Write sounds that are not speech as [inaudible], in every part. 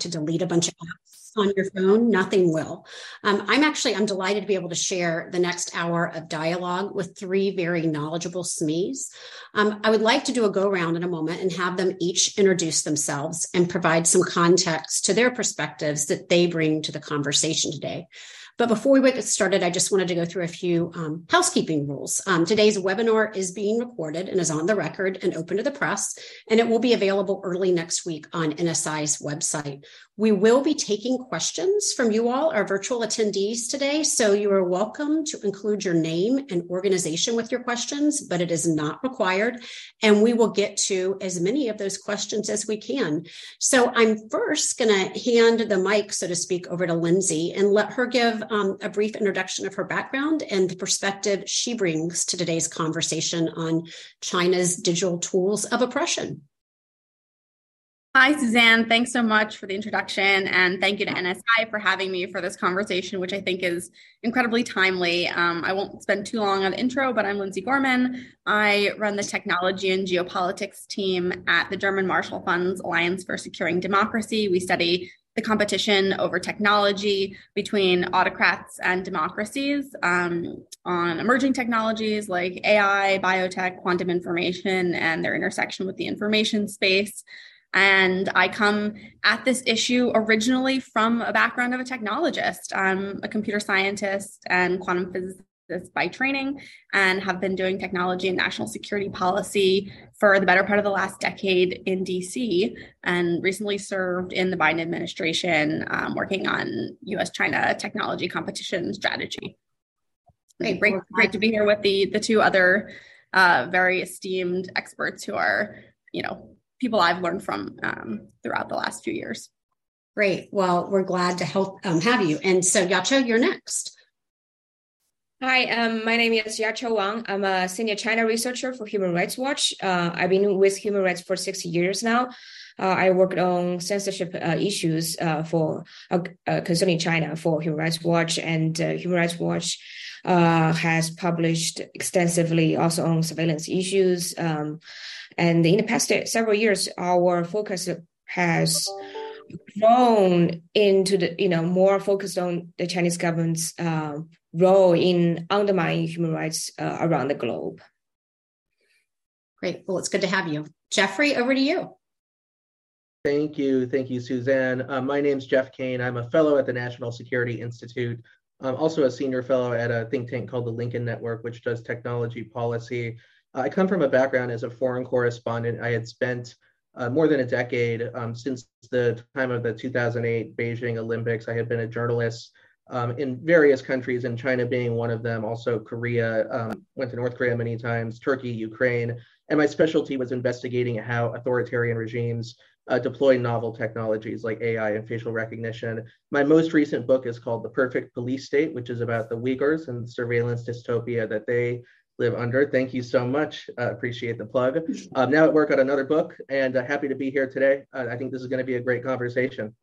to delete a bunch of apps on your phone, nothing will. Um, I'm actually, I'm delighted to be able to share the next hour of dialogue with three very knowledgeable SMEs. Um, I would like to do a go round in a moment and have them each introduce themselves and provide some context to their perspectives that they bring to the conversation today. But before we get started, I just wanted to go through a few um, housekeeping rules. Um, today's webinar is being recorded and is on the record and open to the press, and it will be available early next week on NSI's website. We will be taking questions from you all, our virtual attendees today. So you are welcome to include your name and organization with your questions, but it is not required. And we will get to as many of those questions as we can. So I'm first going to hand the mic, so to speak, over to Lindsay and let her give um, a brief introduction of her background and the perspective she brings to today's conversation on China's digital tools of oppression. Hi, Suzanne. Thanks so much for the introduction. And thank you to NSI for having me for this conversation, which I think is incredibly timely. Um, I won't spend too long on the intro, but I'm Lindsay Gorman. I run the technology and geopolitics team at the German Marshall Fund's Alliance for Securing Democracy. We study the competition over technology between autocrats and democracies um, on emerging technologies like AI, biotech, quantum information, and their intersection with the information space. And I come at this issue originally from a background of a technologist. I'm a computer scientist and quantum physicist by training, and have been doing technology and national security policy for the better part of the last decade in DC, and recently served in the Biden administration um, working on US China technology competition strategy. Great, great, great to be here with the, the two other uh, very esteemed experts who are, you know, people I've learned from um, throughout the last few years. Great. Well, we're glad to help um, have you. And so, Yaqiu, you're next. Hi, um, my name is Yaqiu Wang. I'm a senior China researcher for Human Rights Watch. Uh, I've been with Human Rights for six years now. Uh, I worked on censorship uh, issues uh, for uh, uh, concerning China for Human Rights Watch, and Human Rights Watch has published extensively also on surveillance issues. Um, and in the past several years, our focus has grown into the, you know, more focused on the Chinese government's uh, role in undermining human rights uh, around the globe. Great. Well, it's good to have you. Geoffrey, over to you. Thank you. Thank you, Suzanne. Uh, my name's Jeff Cain. I'm a fellow at the National Security Institute. I'm also a senior fellow at a think tank called the Lincoln Network, which does technology policy I come from a background as a foreign correspondent. I had spent uh, more than a decade um, since the time of the 2008 Beijing Olympics. I had been a journalist um, in various countries, and China being one of them. Also, Korea. Um, went to North Korea many times. Turkey, Ukraine, and my specialty was investigating how authoritarian regimes uh, deploy novel technologies like AI and facial recognition. My most recent book is called The Perfect Police State, which is about the Uyghurs and surveillance dystopia that they live under. Thank you so much. Uh, appreciate the plug. Um, now at work on another book and uh, happy to be here today. Uh, I think this is going to be a great conversation.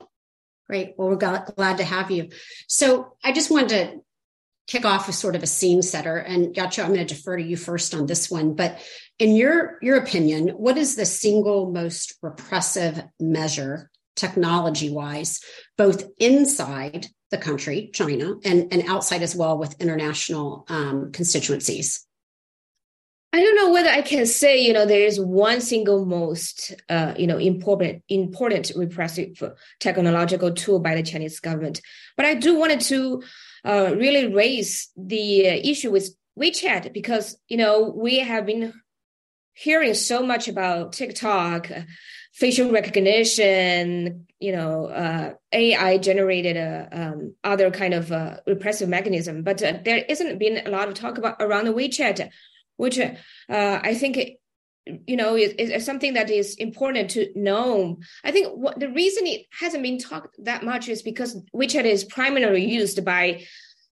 Great. Well, we're glad to have you. So I just wanted to kick off with sort of a scene setter and Yaqiu, I'm going to defer to you first on this one, but in your, your opinion, what is the single most repressive measure technology wise, both inside the country, China, and, and outside as well with international um, constituencies? I don't know whether I can say, you know, there is one single most, uh, you know, important important repressive technological tool by the Chinese government. But I do wanted to uh, really raise the issue with WeChat because, you know, we have been hearing so much about TikTok, facial recognition, you know, uh, AI generated uh, um, other kind of uh, repressive mechanism, but uh, there isn't been a lot of talk about around the WeChat which uh, I think you know is, is, something that is important to know. I think what the reason it hasn't been talked that much is because WeChat is primarily used by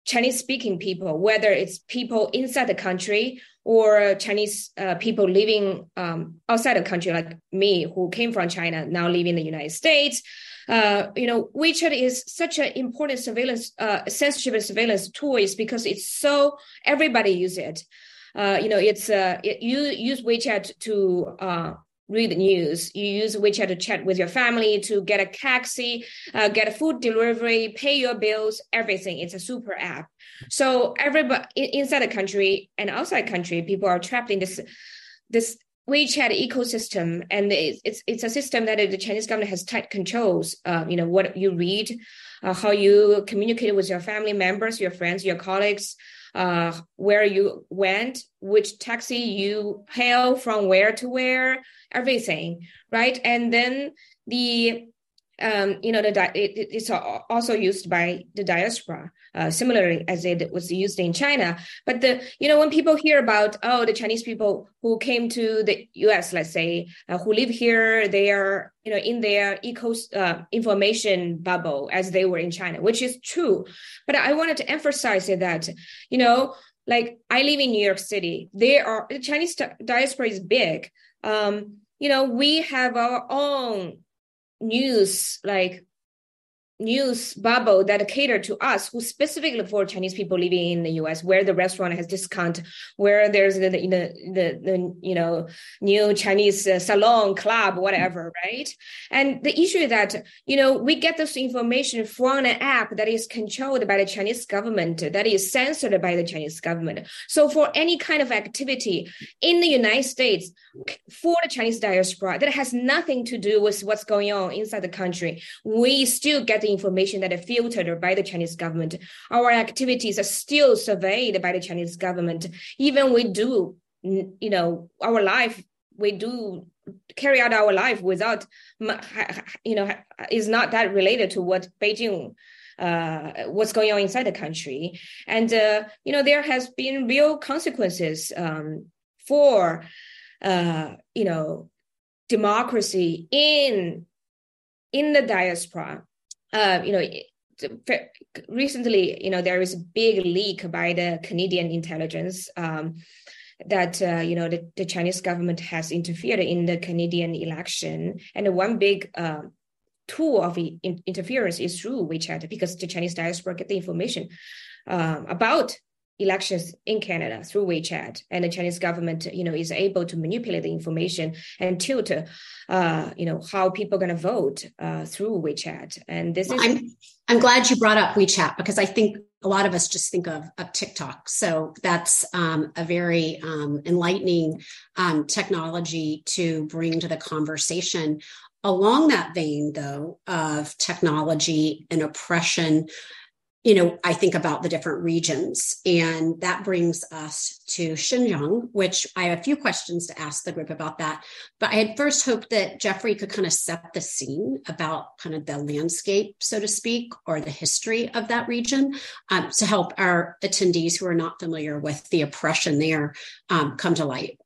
Chinese speaking people, whether it's people inside the country or Chinese uh, people living um, outside the country, like me, who came from China, now live in the United States. Uh, you know, WeChat is such an important surveillance, uh, censorship and surveillance tool is because it's so everybody use it uh, you know, it's uh, you use WeChat to uh, read news. You use WeChat to chat with your family, to get a taxi, uh, get a food delivery, pay your bills, everything. It's a super app. So everybody inside the country and outside country, people are trapped in this this WeChat ecosystem, and it's it's, it's a system that the Chinese government has tight controls. Uh, you know what you read, uh, how you communicate with your family members, your friends, your colleagues, uh, where you went, which taxi you hail from where to where, everything, right? And then the um, you know, the it, it's also used by the diaspora, uh, similarly as it was used in China. But the you know when people hear about oh the Chinese people who came to the U.S. let's say uh, who live here, they are you know in their eco uh, information bubble as they were in China, which is true. But I wanted to emphasize that you know like I live in New York City. There are the Chinese diaspora is big. Um, you know we have our own news like news bubble that cater to us who specifically for chinese people living in the us where the restaurant has discount where there's the the, the, the you know new chinese uh, salon club whatever right? And the issue is that you know we get this information from an app that is controlled by the chinese government that is censored by the chinese government. So for any kind of activity in the united states for the chinese diaspora that has nothing to do with what's going on inside the country we still get the information that are filtered by the Chinese government. Our activities are still surveyed by the Chinese government. Even we do, you know, our life, we do carry out our life without, you know, is not that related to what Beijing uh, what's going on inside the country. And, uh, you know, there has been real consequences um, for, uh, you know, democracy in in the diaspora uh, you know, recently, you know, there is a big leak by the Canadian intelligence um, that uh, you know the, the, Chinese government has interfered in the Canadian election, and one big uh, tool of in- interference is through WeChat because the Chinese diaspora get the information um, about elections in Canada through WeChat, and the Chinese government, you know, is able to manipulate the information and tilt, uh, you know, how people are going to vote uh, through WeChat. And this is. I'm, I'm glad you brought up WeChat because I think a lot of us just think of, of TikTok. So that's um, a very um, enlightening um, technology to bring to the conversation. Along that vein, though, of technology and oppression, you know, I think about the different regions, and that brings us to Xinjiang, which I have a few questions to ask the group about that. But I had first hoped that Geoffrey could kind of set the scene about kind of the landscape, so to speak, or the history of that region um, to help our attendees who are not familiar with the oppression there um, come to light.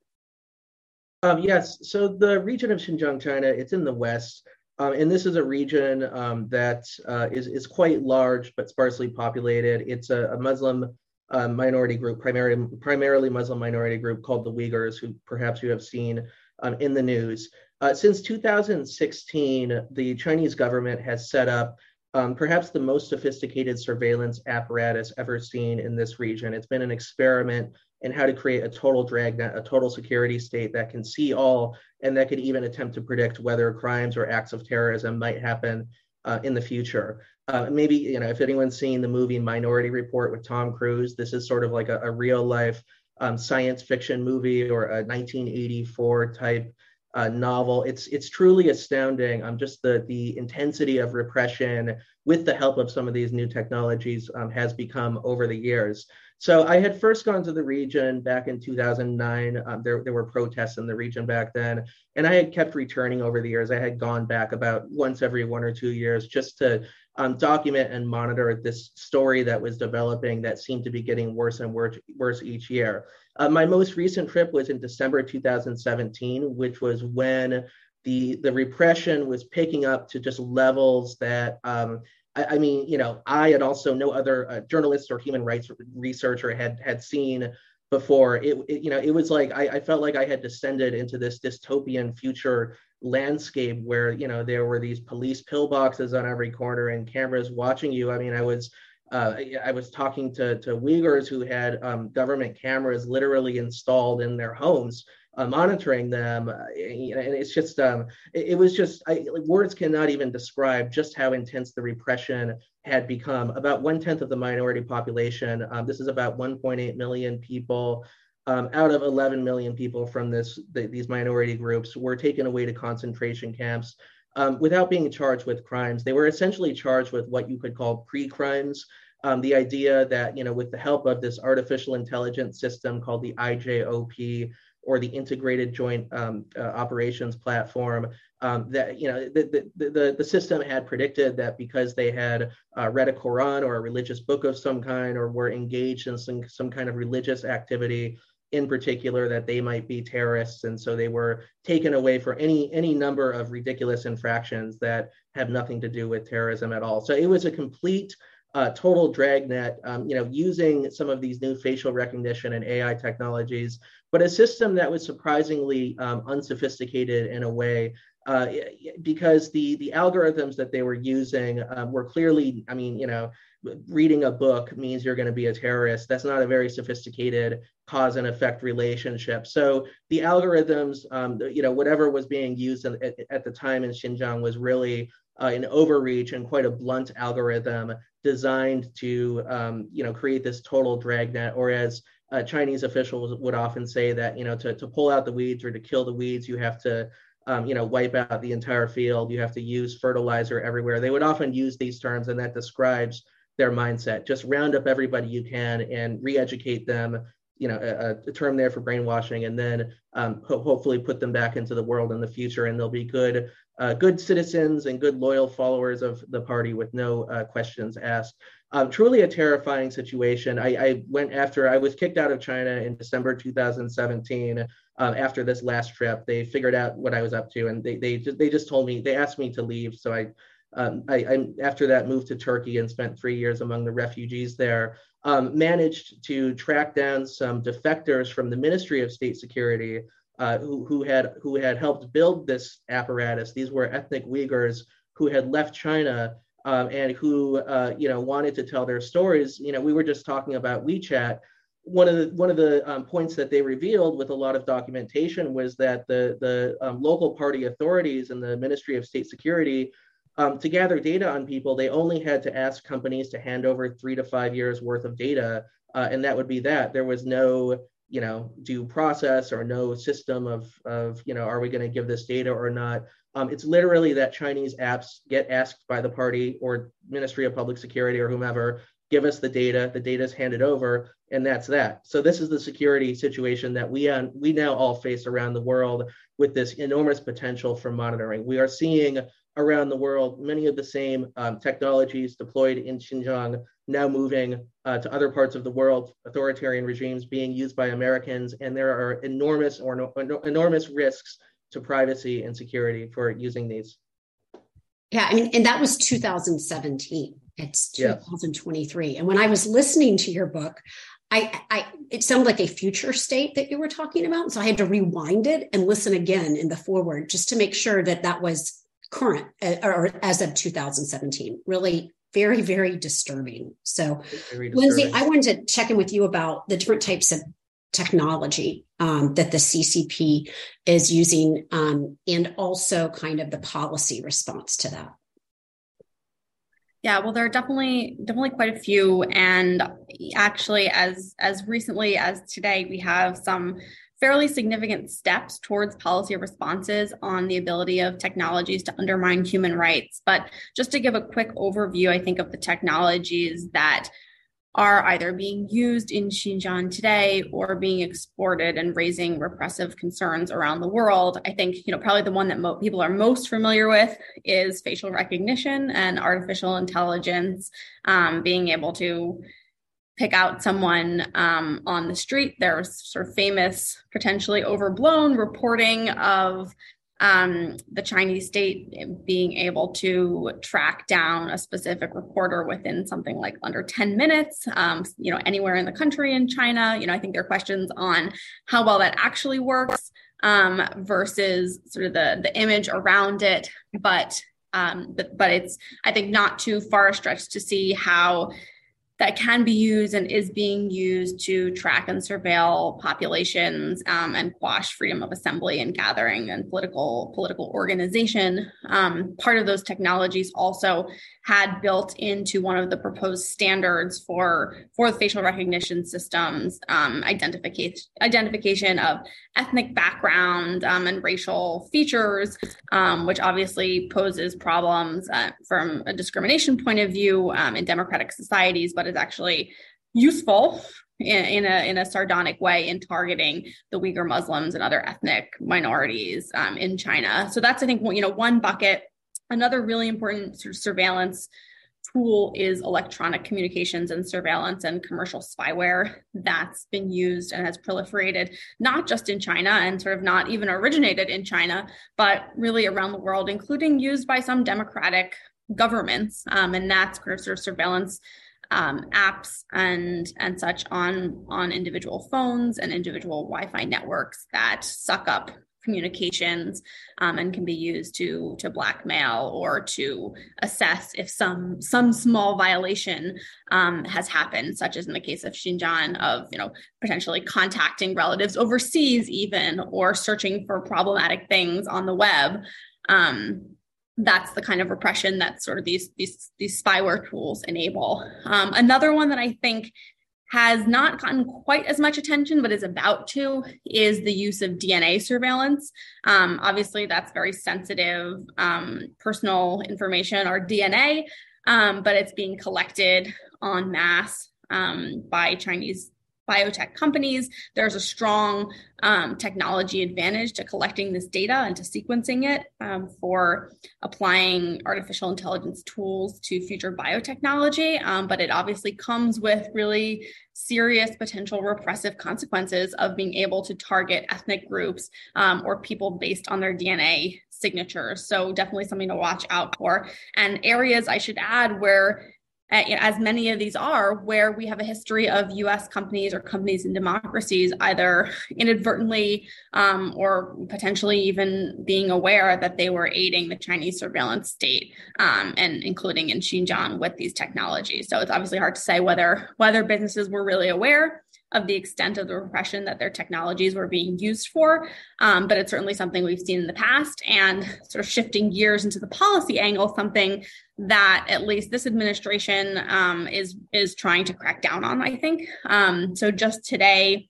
Um, yes, so the region of Xinjiang, China, it's in the west. Um, and this is a region um, that uh, is is quite large but sparsely populated. It's a, a Muslim uh, minority group, primarily primarily Muslim minority group called the Uyghurs, who perhaps you have seen um, in the news. Uh, since 2016, the Chinese government has set up um, perhaps the most sophisticated surveillance apparatus ever seen in this region. It's been an experiment and how to create a total dragnet, a total security state that can see all and that could even attempt to predict whether crimes or acts of terrorism might happen uh, in the future. Uh, maybe, you know, if anyone's seen the movie Minority Report with Tom Cruise, this is sort of like a, a real life um, science fiction movie or a 1984 type uh, novel. It's it's truly astounding. Um, just the the intensity of repression with the help of some of these new technologies um, has become over the years. So I had first gone to the region back in 2009. Um, there, there were protests in the region back then, and I had kept returning over the years. I had gone back about once every one or two years just to um, document and monitor this story that was developing that seemed to be getting worse and worse, worse each year. Uh, my most recent trip was in December 2017, which was when the the repression was picking up to just levels that um, I, mean, you know, I and also no other uh, journalist or human rights researcher had had seen before. It, it you know, it was like I, I, felt like I had descended into this dystopian future landscape where you know there were these police pillboxes on every corner and cameras watching you. I mean, I was uh, I was talking to, to Uyghurs who had um, government cameras literally installed in their homes, uh, monitoring them. Uh, and it's just, um, it, it, was just, I, words cannot even describe just how intense the repression had become. About one tenth of the minority population, um, this is about 1.8 million people. Um, out of 11 million people from this the, these minority groups were taken away to concentration camps um, without being charged with crimes. They were essentially charged with what you could call pre-crimes. Um, the idea that, you know, with the help of this artificial intelligence system called the IJOP or the Integrated Joint um, uh, Operations Platform, um, that, you know, the, the, the, the, system had predicted that because they had uh, read a Quran or a religious book of some kind or were engaged in some, some kind of religious activity, in particular that they might be terrorists. And so they were taken away for any any number of ridiculous infractions that have nothing to do with terrorism at all. So it was a complete uh, total dragnet um, you know using some of these new facial recognition and ai technologies but a system that was surprisingly um, unsophisticated in a way uh, because the the algorithms that they were using um, were clearly i mean you know reading a book means you're going to be a terrorist. That's not a very sophisticated cause and effect relationship. So the algorithms, um, you know, whatever was being used at, at the time in Xinjiang was really uh, an overreach and quite a blunt algorithm designed to, um, you know, create this total dragnet. Or as uh, Chinese officials would often say that, you know, to, to pull out the weeds or to kill the weeds, you have to um, you know, wipe out the entire field. You have to use fertilizer everywhere. They would often use these terms, and that describes their mindset. Just round up everybody you can and re-educate them. You know, a, a term there for brainwashing, and then um, ho- hopefully put them back into the world in the future, and they'll be good, uh, good citizens and good loyal followers of the party with no uh, questions asked. Um, truly a terrifying situation. I, I, went after I was kicked out of China in December 2017. Um, after this last trip, they figured out what I was up to, and they they just they just told me they asked me to leave, so I um, I, I, after that moved to Turkey and spent three years among the refugees there. Um, managed to track down some defectors from the Ministry of State Security uh, who, who had who had helped build this apparatus. These were ethnic Uyghurs who had left China um, and who uh, you know wanted to tell their stories. You know, we were just talking about WeChat. One of the one of the um, points that they revealed with a lot of documentation was that the the um, local party authorities and the Ministry of State Security um, to gather data on people, they only had to ask companies to hand over three to five years worth of data, uh, and that would be that. There was no, you know, due process or no system of, of you know, are we going to give this data or not? Um, it's literally that Chinese apps get asked by the party or Ministry of Public Security or whomever, give us the data. The data is handed over, and that's that. So this is the security situation that we uh, we now all face around the world with this enormous potential for monitoring. We are seeing around the world, many of the same um, technologies deployed in Xinjiang now moving uh, to other parts of the world, authoritarian regimes being used by Americans, and there are enormous or no, enormous risks to privacy and security for using these. Yeah, I mean, and that was 2017. It's 2023. Yeah. And when I was listening to your book, I, I, it sounded like a future state that you were talking about. So I had to rewind it and listen again in the foreword just to make sure that that was current uh, or as of 2017. Really very, very disturbing. So, disturbing. Lindsay, I wanted to check in with you about the different types of technology um, that the CCP is using um, and also kind of the policy response to that. Yeah, well, there are definitely definitely quite a few, and actually, as as recently as today, we have some fairly significant steps towards policy responses on the ability of technologies to undermine human rights. But just to give a quick overview, I think of the technologies that are either being used in Xinjiang today or being exported and raising repressive concerns around the world. I think, you know, probably the one that mo- people are most familiar with is facial recognition and artificial intelligence, um, being able to pick out someone um, on the street. There's sort of famous, potentially overblown reporting of um, the Chinese state being able to track down a specific reporter within something like under 10 minutes, um, you know, anywhere in the country in China. You know, I think there are questions on how well that actually works um, versus sort of the the image around it, but um, but but it's I think not too far stretched to see how that can be used and is being used to track and surveil populations um, and quash freedom of assembly and gathering and political political organization. Um, part of those technologies also had built into one of the proposed standards for for the facial recognition systems um, identification identification of ethnic background um, and racial features, um, which obviously poses problems uh, from a discrimination point of view um, in democratic societies, but is actually useful in, in, a in a sardonic way in targeting the Uyghur Muslims and other ethnic minorities um, in China. So that's I think you know one bucket Another really important sort of surveillance tool is electronic communications and surveillance and commercial spyware that's been used and has proliferated not just in China and sort of not even originated in China, but really around the world, including used by some democratic governments. Um, and that's sort of surveillance um, apps and and such on on individual phones and individual Wi-Fi networks that suck up communications um, and can be used to to blackmail or to assess if some some small violation um, has happened, such as in the case of Xinjiang, of you know potentially contacting relatives overseas, even or searching for problematic things on the web. Um, that's the kind of repression that sort of these these these spyware tools enable. Um, another one that I think has not gotten quite as much attention, but is about to, is the use of DNA surveillance. Um, obviously, that's very sensitive um, personal information or DNA, um, but it's being collected en masse um, by Chinese biotech companies. There's a strong um, technology advantage to collecting this data and to sequencing it um, for applying artificial intelligence tools to future biotechnology. Um, but it obviously comes with really serious potential repressive consequences of being able to target ethnic groups um, or people based on their DNA signatures. So, definitely something to watch out for. And areas I should add where as many of these are, where we have a history of US companies or companies in democracies either inadvertently um, or potentially even being aware that they were aiding the Chinese surveillance state, um, and including in Xinjiang with these technologies. So it's obviously hard to say whether whether businesses were really aware of the extent of the repression that their technologies were being used for. Um, but it's certainly something we've seen in the past. And sort of shifting gears into the policy angle, something that at least this administration um, is is trying to crack down on. I think um, so. Just today,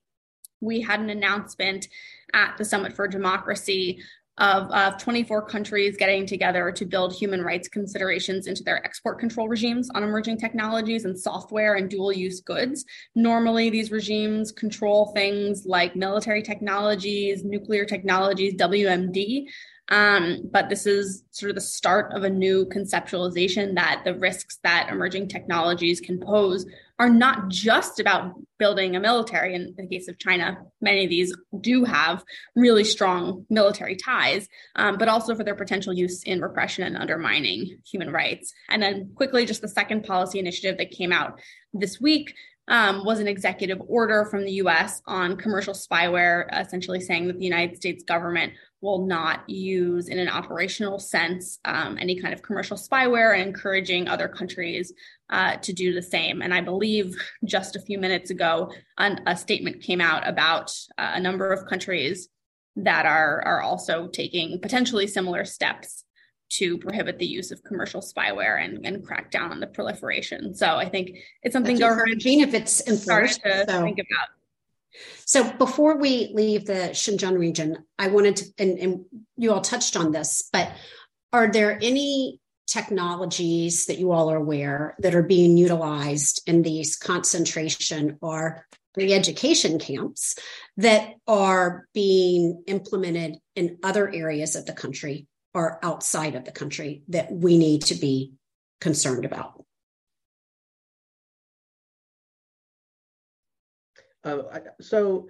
we had an announcement at the Summit for Democracy of, of 24 countries getting together to build human rights considerations into their export control regimes on emerging technologies and software and dual use goods. Normally, these regimes control things like military technologies, nuclear technologies, WMD, um, but this is sort of the start of a new conceptualization that the risks that emerging technologies can pose are not just about building a military. In the case of China, many of these do have really strong military ties, um, but also for their potential use in repression and undermining human rights. And then, quickly, just the second policy initiative that came out this week um, was an executive order from the US on commercial spyware, essentially saying that the United States government will not use, in an operational sense, um, any kind of commercial spyware and encouraging other countries uh, to do the same. And I believe just a few minutes ago, an, a statement came out about uh, a number of countries that are, are also taking potentially similar steps to prohibit the use of commercial spyware and, and crack down on the proliferation. So I think it's something That's government if it's enforced. to so. think about. So before we leave the Xinjiang region, I wanted to, and, and you all touched on this, but are there any technologies that you all are aware that are being utilized in these concentration or re-education camps that are being implemented in other areas of the country or outside of the country that we need to be concerned about? Uh, so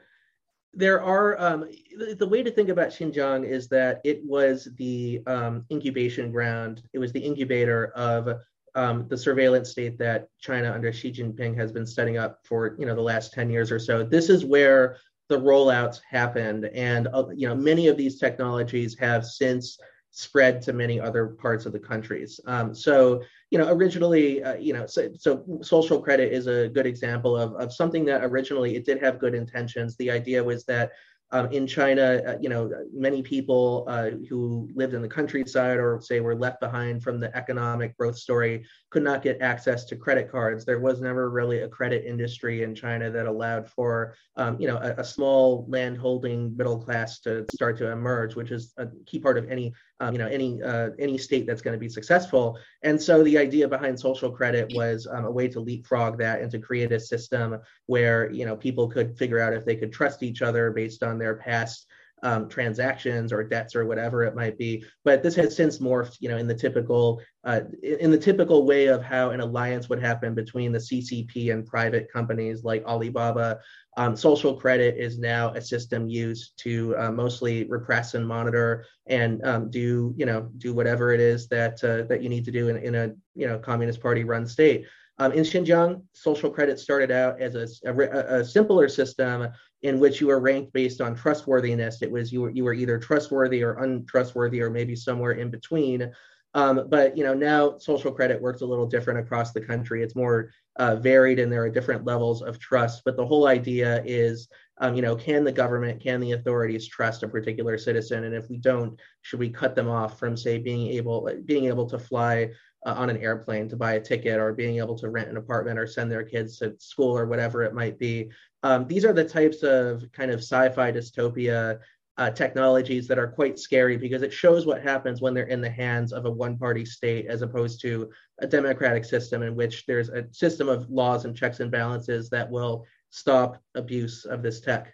there are um, the way to think about Xinjiang is that it was the um, incubation ground. It was the incubator of um, the surveillance state that China under Xi Jinping has been setting up for you know the last ten years or so. This is where the rollouts happened, and uh, you know many of these technologies have since spread to many other parts of the countries. Um, so, you know, originally, uh, you know, so, so social credit is a good example of, of something that originally it did have good intentions. The idea was that um, in China, uh, you know, many people uh, who lived in the countryside or say were left behind from the economic growth story could not get access to credit cards. There was never really a credit industry in China that allowed for, um, you know, a, a, small landholding middle class to start to emerge, which is a key part of any, um, you know, any uh, any state that's going to be successful. And so the idea behind social credit was um, a way to leapfrog that and to create a system where, you know, people could figure out if they could trust each other based on their past um, transactions or debts or whatever it might be. But this has since morphed, you know, in the typical uh, in the typical way of how an alliance would happen between the CCP and private companies like Alibaba. Um, social credit is now a system used to uh, mostly repress and monitor and um, do you know do whatever it is that uh, that you need to do in, in a you know communist party run state. Um, in Xinjiang, social credit started out as a, a, a, simpler system in which you were ranked based on trustworthiness. It was you were you were either trustworthy or untrustworthy, or maybe somewhere in between. Um, but you know now social credit works a little different across the country. It's more uh, varied, and there are different levels of trust. But the whole idea is, um, you know, can the government, can the authorities trust a particular citizen? And if we don't, should we cut them off from, say, being able being able to fly uh, on an airplane to buy a ticket or being able to rent an apartment or send their kids to school or whatever it might be. Um, these are the types of kind of sci-fi dystopia uh, technologies that are quite scary because it shows what happens when they're in the hands of a one-party state as opposed to a democratic system in which there's a system of laws and checks and balances that will stop abuse of this tech.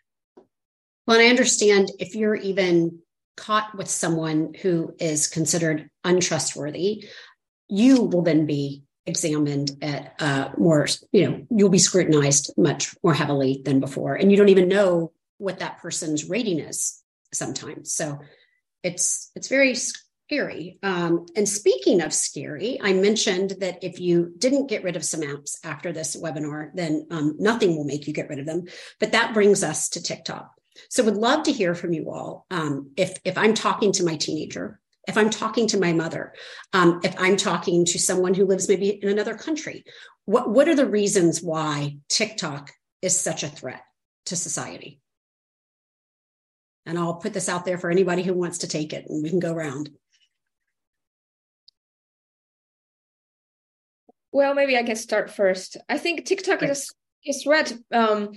Well, I understand if you're even caught with someone who is considered untrustworthy, you will then be examined at uh, more, you know, you'll be scrutinized much more heavily than before. And you don't even know what that person's rating is sometimes. So it's it's very scary. Um, and speaking of scary, I mentioned that if you didn't get rid of some apps after this webinar, then um, nothing will make you get rid of them. But that brings us to TikTok. So would love to hear from you all. Um, if if I'm talking to my teenager if I'm talking to my mother, um, if I'm talking to someone who lives maybe in another country, what, what are the reasons why TikTok is such a threat to society? And I'll put this out there for anybody who wants to take it and we can go around. Well, maybe I can start first. I think TikTok right. is is threat um,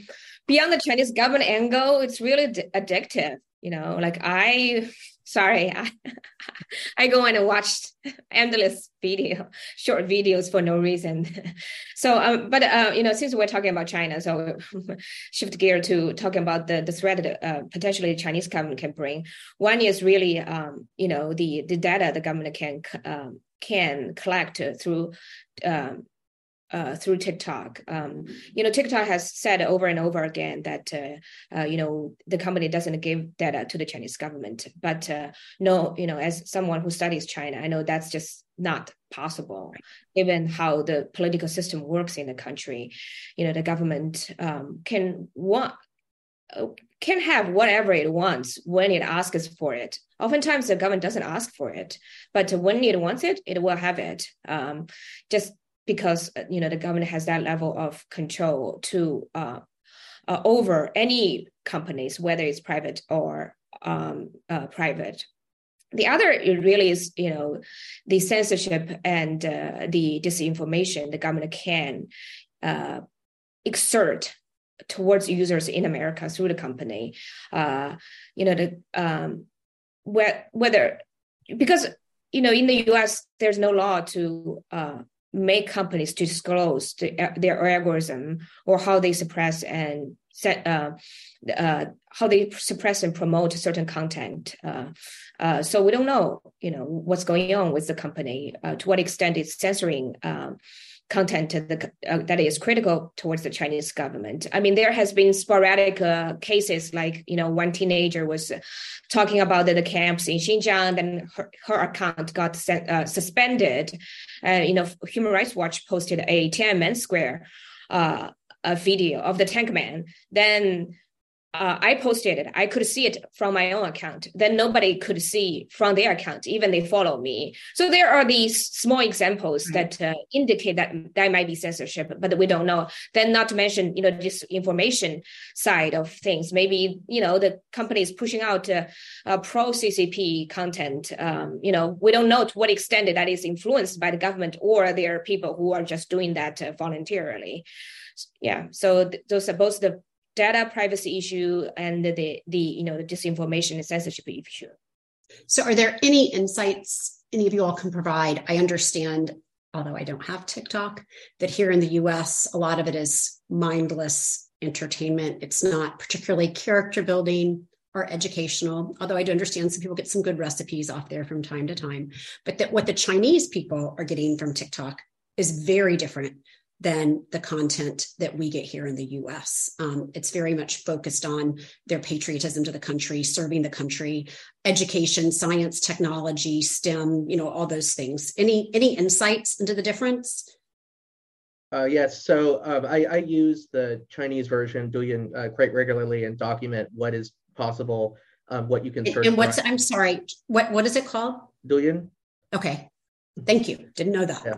beyond the Chinese government angle. It's really addictive. You know, like I sorry I, [laughs] I go and watch endless video short videos for no reason. [laughs] So um, but uh, you know since we're talking about china so [laughs] shift gear to talking about the, the threat that uh, potentially chinese government can bring. One is really um, you know the the data the government can um, can collect through um, uh, through TikTok. Um, you know, TikTok has said over and over again that uh, uh, you know the company doesn't give data to the Chinese government. But uh, no, you know, as someone who studies China, I know that's just not possible, given how the political system works in the country. You know, the government um, can want can have whatever it wants when it asks for it. Oftentimes, the government doesn't ask for it, but when it wants it, it will have it. Um, just because uh, you know the government has that level of control to uh, uh, over any companies, whether it's private or um, uh, private. The other really is you know the censorship and uh, the disinformation the government can uh, exert towards users in America through the company. you know the um, whether because you know in the U.S. there's no law to make companies to disclose the, their algorithm or how they suppress and set uh, uh, how they suppress and promote certain content. Uh, uh, so we don't know, you know, what's going on with the company, uh, to what extent it's censoring um, content the, uh, that is critical towards the Chinese government. I mean, there has been sporadic uh, cases like you know one teenager was talking about the, the camps in Xinjiang, then her, her account got uh, suspended. You know, Human Rights Watch posted a Tiananmen Square uh, a video of the tank man. Then uh, I posted it. I could see it from my own account. Then nobody could see from their account, even they follow me. So there are these small examples right. that uh, indicate that that might be censorship, but we don't know. Then not to mention, you know, this information side of things. Maybe you know the company is pushing out uh, uh, pro CCP content. Um, you know, we don't know to what extent that is influenced by the government or there are people who are just doing that uh, voluntarily. Yeah. So th- those are both the data privacy issue and the the you know the disinformation and censorship issue. So, are there any insights any of you all can provide? I understand, although I don't have TikTok, that here in the U.S. a lot of it is mindless entertainment. It's not particularly character building or educational, although I do understand some people get some good recipes off there from time to time. But that what the Chinese people are getting from TikTok is very different than the content that we get here in the US. Um, it's very much focused on their patriotism to the country, serving the country, education, science, technology, STEM, you know, all those things. Any any insights into the difference? Uh, yes, so um, I, I, use the Chinese version Douyin uh, quite regularly and document what is possible, um, what you can search. And what's for. I'm sorry, what what is it called? Douyin. Okay, thank you. Didn't know that. Yeah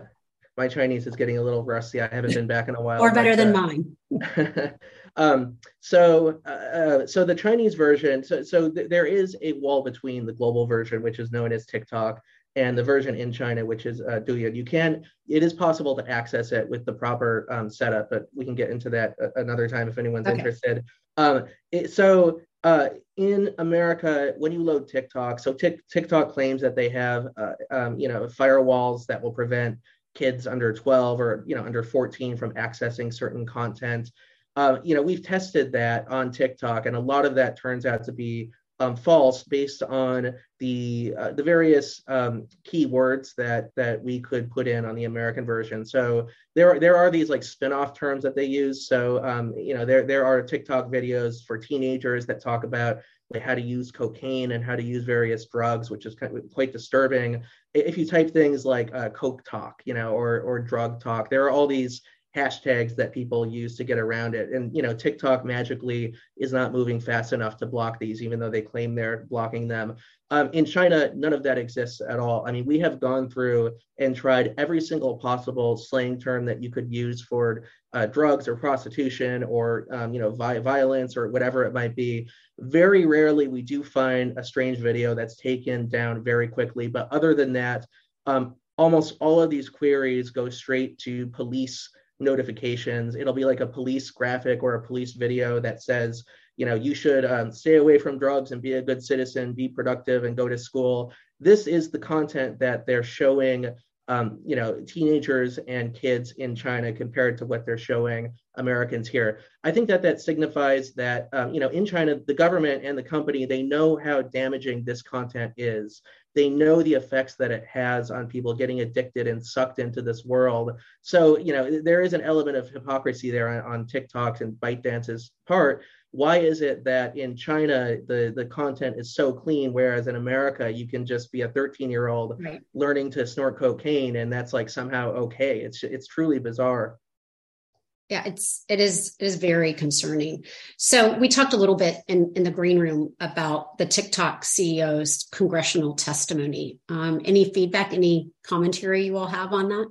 my Chinese is getting a little rusty. I haven't been back in a while. or better than uh, mine. [laughs] um, so, uh, uh, so the Chinese version. So, so th- there is a wall between the global version, which is known as TikTok, and the version in China, which is uh, Douyin. You can. It is possible to access it with the proper um, setup, but we can get into that another time if anyone's okay. interested. Um, it, so uh, in America, when you load TikTok, so TikTok claims that they have, uh, um, you know, firewalls that will prevent kids under 12 or you know under 14 from accessing certain content. Uh, you know, we've tested that on TikTok, and a lot of that turns out to be um, false based on the uh, the various um, keywords that that we could put in on the American version. So there are there are these like spin-off terms that they use. So um, you know there there are TikTok videos for teenagers that talk about like how to use cocaine and how to use various drugs, which is kind of quite disturbing. If you type things like uh, coke talk, you know, or or drug talk, there are all these hashtags that people use to get around it. And you know, TikTok magically is not moving fast enough to block these, even though they claim they're blocking them. Um, in China, none of that exists at all. I mean, we have gone through and tried every single possible slang term that you could use for uh, drugs or prostitution or um, you know vi- violence or whatever it might be. Very rarely we do find a strange video that's taken down very quickly. But other than that, um, almost all of these queries go straight to police notifications. It'll be like a police graphic or a police video that says, you know, you should um, stay away from drugs and be a good citizen, be productive, and go to school. This is the content that they're showing, um, you know, teenagers and kids in China compared to what they're showing Americans here. I think that that signifies that, um, you know, in China, the government and the company they know how damaging this content is they know the effects that it has on people getting addicted and sucked into this world. So, you know, there is an element of hypocrisy there on, on TikTok and ByteDance's part. Why is it that in China the the content is so clean, whereas in America you can just be a 13 year old right. learning to snort cocaine and that's like somehow okay? It's it's truly bizarre yeah it's it is it is very concerning. So we talked a little bit in in the green room about the tiktok ceo's congressional testimony. Um, any feedback any commentary you all have on that?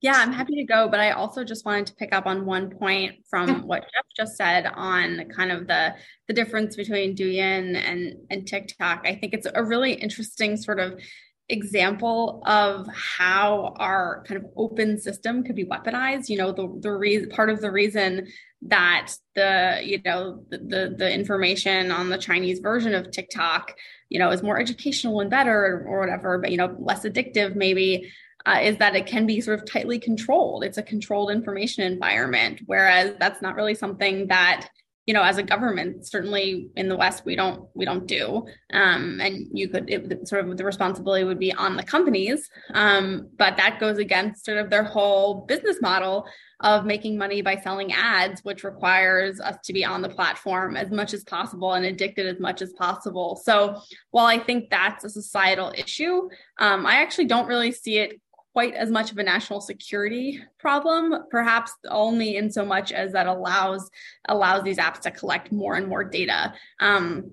Yeah i'm happy to go but i also just wanted to pick up on one point from what jeff just said on kind of the the difference between douyin and and tiktok. I think it's a really interesting sort of example of how our kind of open system could be weaponized you know the the reason part of the reason that the you know the, the, the information on the chinese version of tiktok you know is more educational and better or whatever but you know less addictive maybe uh, is that it can be sort of tightly controlled. It's a controlled information environment whereas that's not really something that you know as a government certainly in the west we don't we don't do. Um, and you could it, sort of the responsibility would be on the companies. Um, but that goes against sort of their whole business model of making money by selling ads which requires us to be on the platform as much as possible and addicted as much as possible. So while i think that's a societal issue um, i actually don't really see it quite as much of a national security problem, perhaps only in so much as that allows allows these apps to collect more and more data. Um,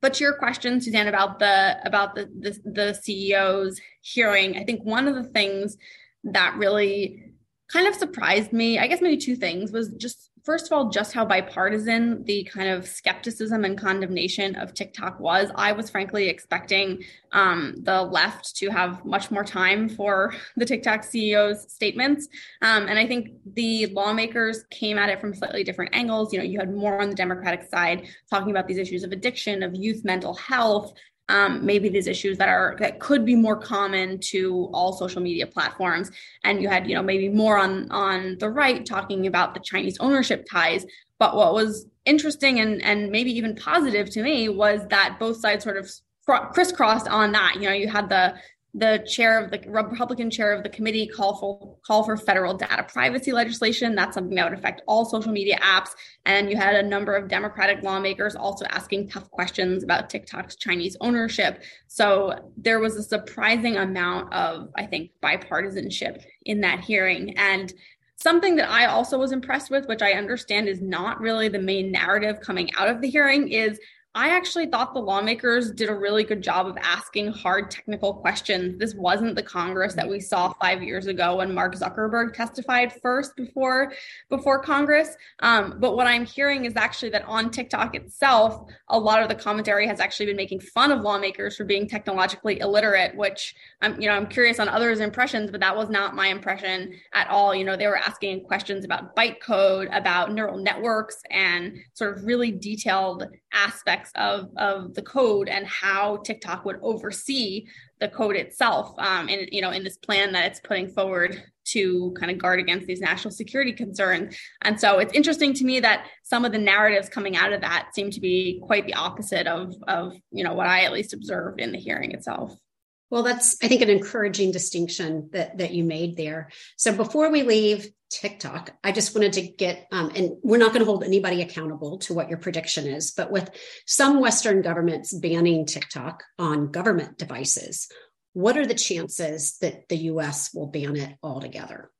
but to your question, Suzanne, about the about the, the the CEO's hearing, I think one of the things that really kind of surprised me, I guess maybe two things, was just first of all, just how bipartisan the kind of skepticism and condemnation of TikTok was. I was frankly expecting um, the left to have much more time for the TikTok CEO's statements. Um, and I think the lawmakers came at it from slightly different angles. You know, you had more on the Democratic side talking about these issues of addiction, of youth mental health, um, maybe these issues that are that could be more common to all social media platforms. And you had you know maybe more on on the right talking about the chinese ownership ties. But what was interesting and and maybe even positive to me was that both sides sort of crisscrossed on that. You know you had the the chair of the Republican chair of the committee call for call for federal data privacy legislation. That's something that would affect all social media apps. And you had a number of Democratic lawmakers also asking tough questions about TikTok's Chinese ownership. So there was a surprising amount of, I think, bipartisanship in that hearing. And something that I also was impressed with, which I understand is not really the main narrative coming out of the hearing, is I actually thought the lawmakers did a really good job of asking hard technical questions. This wasn't the Congress that we saw five years ago when Mark Zuckerberg testified first before before Congress. Um, but what I'm hearing is actually that on TikTok itself, a lot of the commentary has actually been making fun of lawmakers for being technologically illiterate. Which I'm you know I'm curious on others' impressions, but that was not my impression at all. You know they were asking questions about bytecode, about neural networks, and sort of really detailed aspects of, of the code and how TikTok would oversee the code itself um, and you know in this plan that it's putting forward to kind of guard against these national security concerns. And so it's interesting to me that some of the narratives coming out of that seem to be quite the opposite of of you know what i at least observed in the hearing itself well, that's, I think, an encouraging distinction that, that you made there. So before we leave TikTok, I just wanted to get, um, and we're not going to hold anybody accountable to what your prediction is, but with some Western governments banning TikTok on government devices, what are the chances that the US will ban it altogether?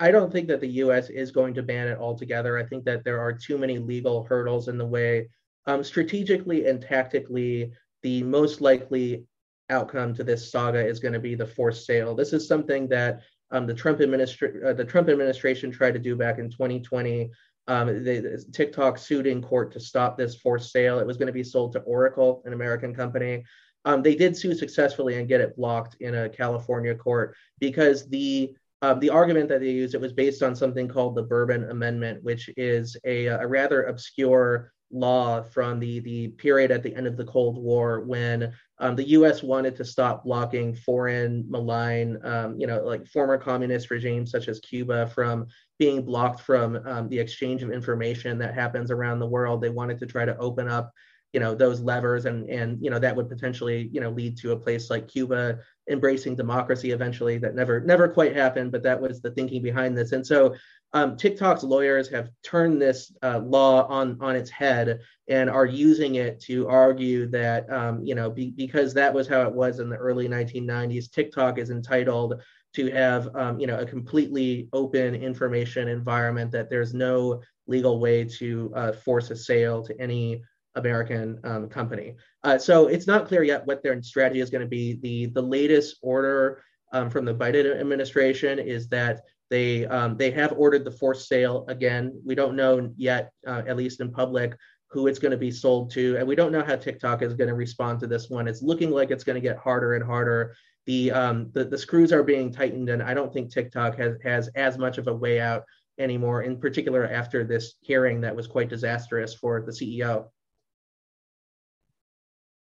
I don't think that the US is going to ban it altogether. I think that there are too many legal hurdles in the way. Um, strategically and tactically, the most likely outcome to this saga is going to be the forced sale. This is something that um, the Trump administration uh, the Trump administration tried to do back in 2020. Um, TikTok sued in court to stop this forced sale. It was going to be sold to Oracle, an American company. Um, they did sue successfully and get it blocked in a California court because the uh, the argument that they used it was based on something called the Berman Amendment, which is a, a rather obscure law from the, the period at the end of the Cold War when um, the U.S. wanted to stop blocking foreign malign, um, you know, like former communist regimes such as Cuba from being blocked from um, the exchange of information that happens around the world. They wanted to try to open up, you know, those levers, and and you know that would potentially, you know, lead to a place like Cuba embracing democracy eventually. That never never quite happened, but that was the thinking behind this. And so um, TikTok's lawyers have turned this uh, law on on its head and are using it to argue that um, you know be, because that was how it was in the early 1990s. TikTok is entitled to have um, you know a completely open information environment that there's no legal way to uh, force a sale to any American um, company. Uh, so it's not clear yet what their strategy is going to be. The the latest order um, from the Biden administration is that they um, they have ordered the forced sale again. We don't know yet, uh, at least in public, who it's going to be sold to, and we don't know how TikTok is going to respond to this one. It's looking like it's going to get harder and harder. The, um, the the screws are being tightened, and I don't think TikTok has has as much of a way out anymore. In particular, after this hearing that was quite disastrous for the CEO.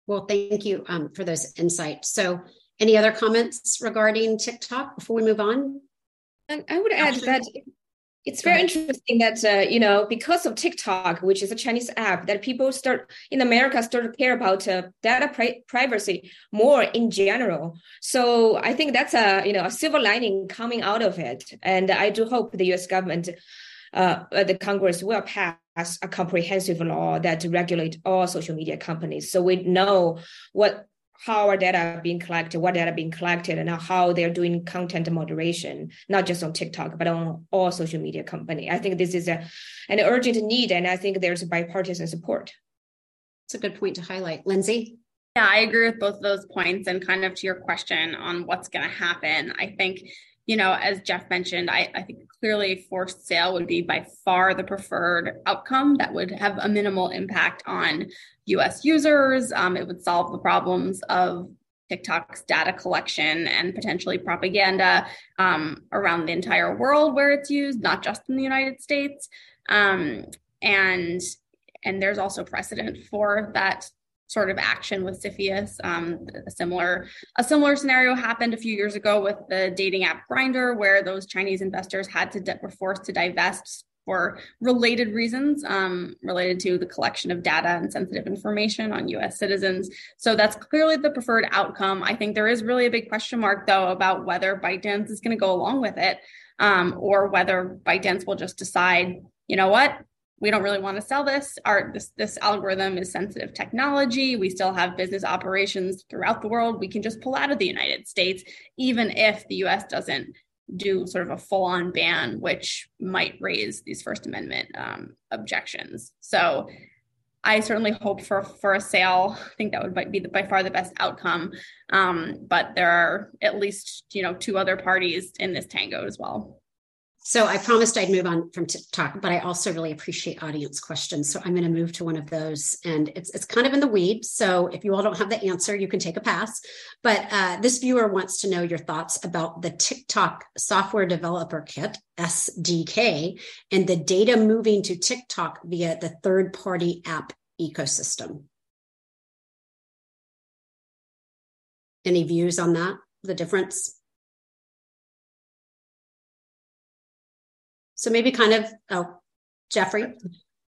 Well, thank you um, for those insights. So, any other comments regarding TikTok before we move on? And I would add that it's very interesting that uh, you know because of TikTok, which is a Chinese app, that people start in America start to care about uh, data pri- privacy more in general. So I think that's a you know a silver lining coming out of it, and I do hope the U.S. government, uh, the Congress will pass a comprehensive law that regulate all social media companies, so we know what how our data being collected, what data being collected, and how they're doing content moderation, not just on TikTok, but on all social media company. I think this is a, an urgent need, and I think there's bipartisan support. It's a good point to highlight. Lindsay? Yeah, I agree with both of those points. And kind of to your question on what's going to happen, I think, you know, as Jeff mentioned, I, I think clearly forced sale would be by far the preferred outcome that would have a minimal impact on US users. Um, it would solve the problems of TikTok's data collection and potentially propaganda um, around the entire world where it's used, not just in the United States. Um, and and there's also precedent for that sort of action with CFIUS. Um, a similar a similar scenario happened a few years ago with the dating app Grindr, where those Chinese investors had to were forced to divest for related reasons um, related to the collection of data and sensitive information on US citizens. So that's clearly the preferred outcome. I think there is really a big question mark, though, about whether ByteDance is going to go along with it um, or whether ByteDance will just decide, you know what, we don't really want to sell this. Our this this algorithm is sensitive technology. We still have business operations throughout the world. We can just pull out of the United States, even if the US doesn't do sort of a full on ban, which might raise these First Amendment um, objections. So I certainly hope for for a sale. I think that would be the, by far the best outcome. Um, but there are at least you know two other parties in this tango as well. So I promised I'd move on from TikTok, but I also really appreciate audience questions. So I'm going to move to one of those, and it's it's kind of in the weeds. So if you all don't have the answer, you can take a pass. But uh, this viewer wants to know your thoughts about the TikTok Software Developer Kit (SDK) and the data moving to TikTok via the third-party app ecosystem. Any views on that? The difference? So maybe kind of, oh, Geoffrey.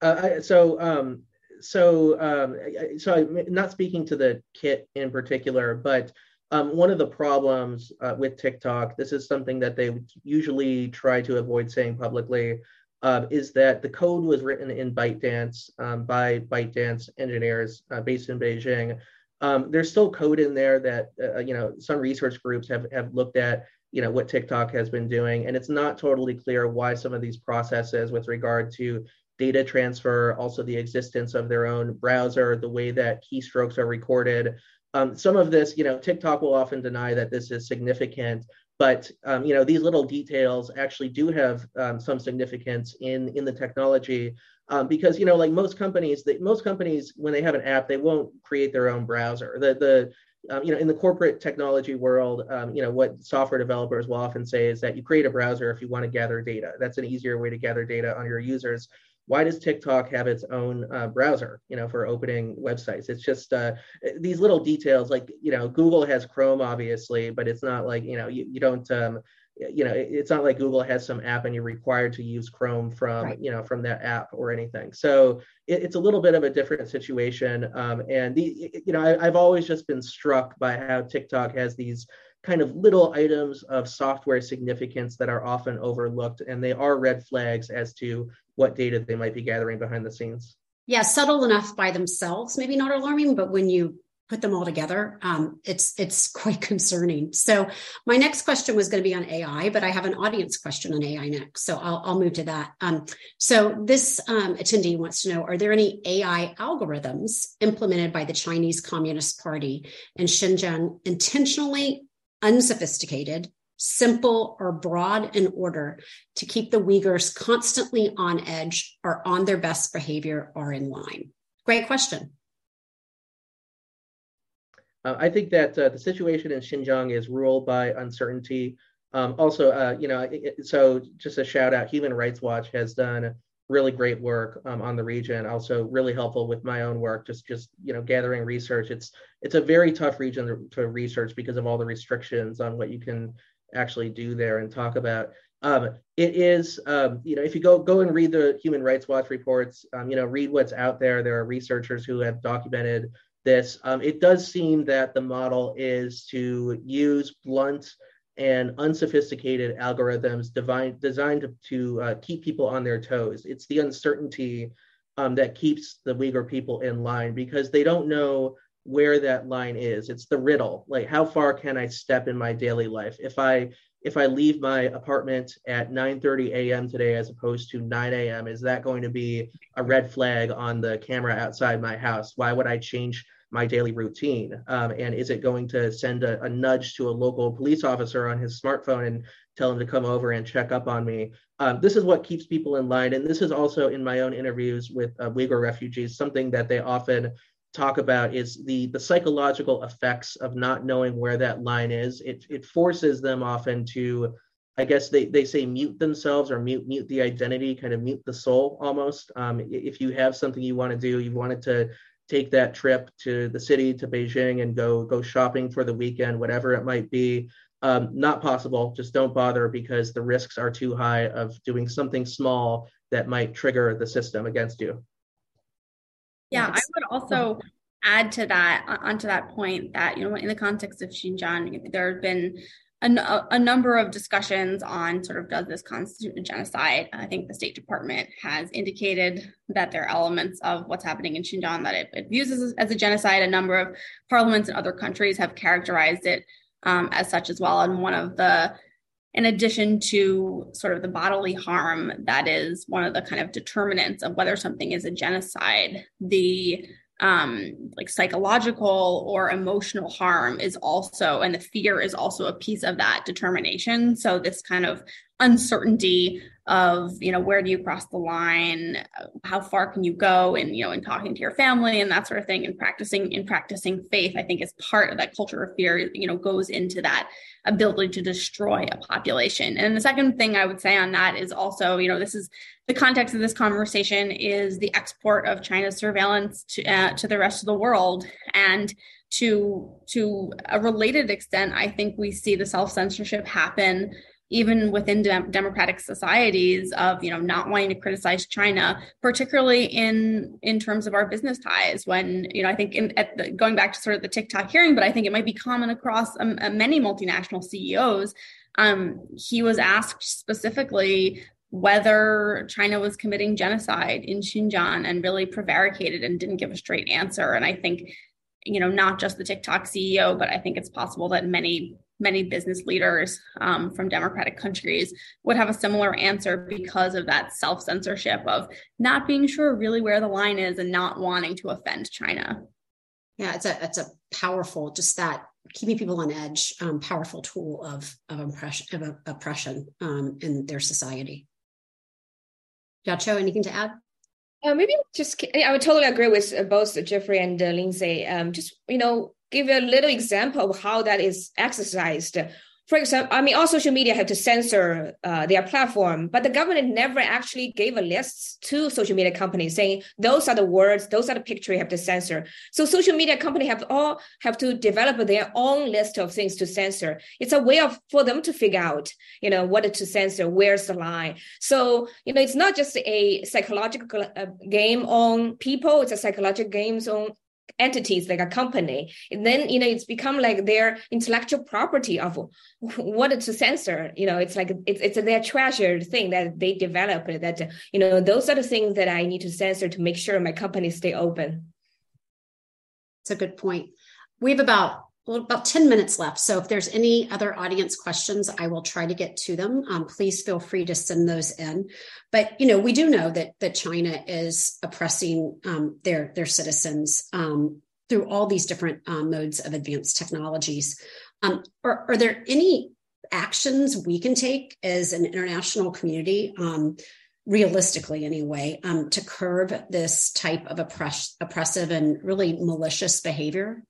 Uh, so, um, so, um, so I'm not speaking to the kit in particular, but um, one of the problems uh, with TikTok, this is something that they usually try to avoid saying publicly, uh, is that the code was written in ByteDance um, by ByteDance engineers uh, based in Beijing. Um, there's still code in there that uh, you know some research groups have have looked at you know what TikTok has been doing, and it's not totally clear why some of these processes with regard to data transfer, also the existence of their own browser, the way that keystrokes are recorded. Um, some of this, you know, TikTok will often deny that this is significant, but um, you know these little details actually do have um, some significance in in the technology. Um, because you know like most companies that most companies when they have an app they won't create their own browser. The the um, you know, in the corporate technology world, um, you know, what software developers will often say is that you create a browser if you want to gather data. That's an easier way to gather data on your users. Why does TikTok have its own uh, browser, you know, for opening websites? It's just uh, these little details, like you know, Google has Chrome, obviously, but it's not like you know, you, you don't um, you know it's not like google has some app and you're required to use chrome from right. you know from that app or anything so it, it's a little bit of a different situation um, and the you know I, i've always just been struck by how tiktok has these kind of little items of software significance that are often overlooked and they are red flags as to what data they might be gathering behind the scenes yeah subtle enough by themselves maybe not alarming but when you put them all together, um, it's it's [laughs] quite concerning. So my next question was going to be on AI, but I have an audience question on AI next, so I'll, I'll move to that. Um, so this um, attendee wants to know: Are there any AI algorithms implemented by the Chinese Communist Party in Xinjiang intentionally unsophisticated? Simple or broad in order to keep the Uyghurs constantly on edge or on their best behavior or in line? Great question. Uh, I think that uh, the situation in Xinjiang is ruled by uncertainty. Um, also, uh, you know, it, so just a shout out, Human Rights Watch has done really great work um, on the region. Also, really helpful with my own work, just just you know, gathering research. It's it's a very tough region to, to research because of all the restrictions on what you can actually do there and talk about. Um, it is, um, you know, if you go go and read the Human Rights Watch reports, um, you know, read what's out there. There are researchers who have documented this, um, it does seem that the model is to use blunt and unsophisticated algorithms divine, designed to, to uh, keep people on their toes. It's the uncertainty um, that keeps the Uyghur people in line because they don't know where that line is. It's the riddle. Like how far can I step in my daily life? If I if I leave my apartment at 9:30 a.m. today as opposed to 9 a.m., is that going to be a red flag on the camera outside my house? Why would I change my daily routine? Um, and is it going to send a, a, nudge to a local police officer on his smartphone and tell him to come over and check up on me? Um, this is what keeps people in line, and this is also in my own interviews with uh, Uyghur refugees something that they often talk about is the the psychological effects of not knowing where that line is. It it forces them often to, I guess they they say mute themselves or mute mute the identity, kind of mute the soul almost. Um, if you have something you want to do, you wanted to take that trip to the city to Beijing and go go shopping for the weekend, whatever it might be. Um, not possible. Just don't bother because the risks are too high of doing something small that might trigger the system against you. Yeah, I would also add to that onto that point that you know in the context of Xinjiang, there have been a, a, number of discussions on sort of does this constitute a genocide. I think the State Department has indicated that there are elements of what's happening in Xinjiang that it, it views as, as, a genocide. A number of parliaments in other countries have characterized it um, as such as well. And one of the in addition to sort of the bodily harm that is one of the kind of determinants of whether something is a genocide, the um, like psychological or emotional harm is also, and the fear is also a piece of that determination. So, this kind of uncertainty of you know where do you cross the line? How far can you go and you know in talking to your family and that sort of thing? And practicing in practicing faith i think is part of that culture of fear you know goes into that ability to destroy a population. And the second thing i would say on that is also you know this is the context of this conversation is the export of china's surveillance to, uh, to the rest of the world. And to to a related extent i think we see the self censorship happen even within de- democratic societies of you know not wanting to criticize China, particularly in in terms of our business ties. When you know I think in, at the, going back to sort of the TikTok hearing, but I think it might be common across um, uh, many multinational CEOs. Um, he was asked specifically whether China was committing genocide in Xinjiang and really prevaricated and didn't give a straight answer. And I think, you know, not just the TikTok CEO, but I think it's possible that many many business leaders um, from democratic countries would have a similar answer because of that self censorship of not being sure really where the line is and not wanting to offend China. Yeah, it's a it's a powerful just that keeping people on edge, um, powerful tool of of oppression of oppression um, in their society. Yaqiu, anything to add? Uh, maybe just I would totally agree with both Geoffrey and uh, Lindsay. Um, just you know, give you a little example of how that is exercised. For example, I mean, all social media have to censor uh, their platform, but the government never actually gave a list to social media companies saying those are the words, those are the picture you have to censor. So social media company have all have to develop their own list of things to censor. It's a way of for them to figure out, you know, what to censor, where's the line. So you know, it's not just a psychological uh, game on people; it's a psychological games on entities like a company and then you know it's become like their intellectual property of what to censor you know it's like it's, it's their treasured thing that they develop that you know those are the things that i need to censor to make sure my company stay open. It's a good point. We have about about 10 minutes left. So if there's any other audience questions, I will try to get to them. Um, please feel free to send those in. But, you know, we do know that, that China is oppressing um, their, their citizens um, through all these different um, modes of advanced technologies. Um, are, are, there any actions we can take as an international community um, realistically anyway, um, to curb this type of oppress- oppressive and really malicious behavior?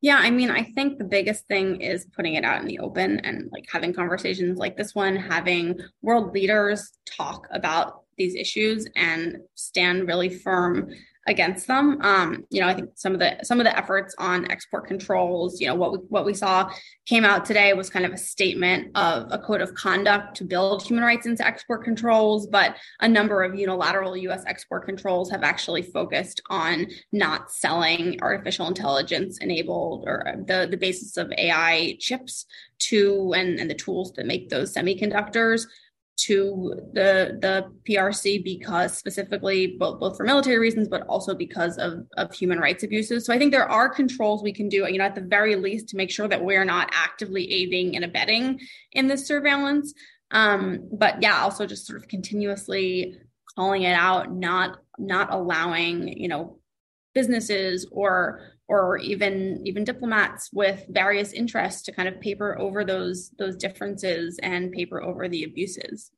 Yeah, I mean, I think the biggest thing is putting it out in the open and like having conversations like this one, having world leaders talk about these issues and stand really firm against them. Um, you know, I think some of the some of the efforts on export controls, you know, what we, what we saw came out today was kind of a statement of a code of conduct to build human rights into export controls, but a number of unilateral U.S. export controls have actually focused on not selling artificial intelligence enabled or the the basis of AI chips to and and the tools that make those semiconductors to the the PRC because specifically both both for military reasons, but also because of of human rights abuses. So I think there are controls we can do, you know, at the very least to make sure that we're not actively aiding and abetting in this surveillance. Um, but yeah, also just sort of continuously calling it out, not not allowing, you know, businesses or or even even diplomats with various interests to kind of paper over those those differences and paper over the abuses.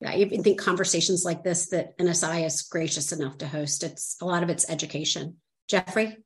Yeah, I even think conversations like this that NSI is gracious enough to host. It's a lot of it's education. Geoffrey.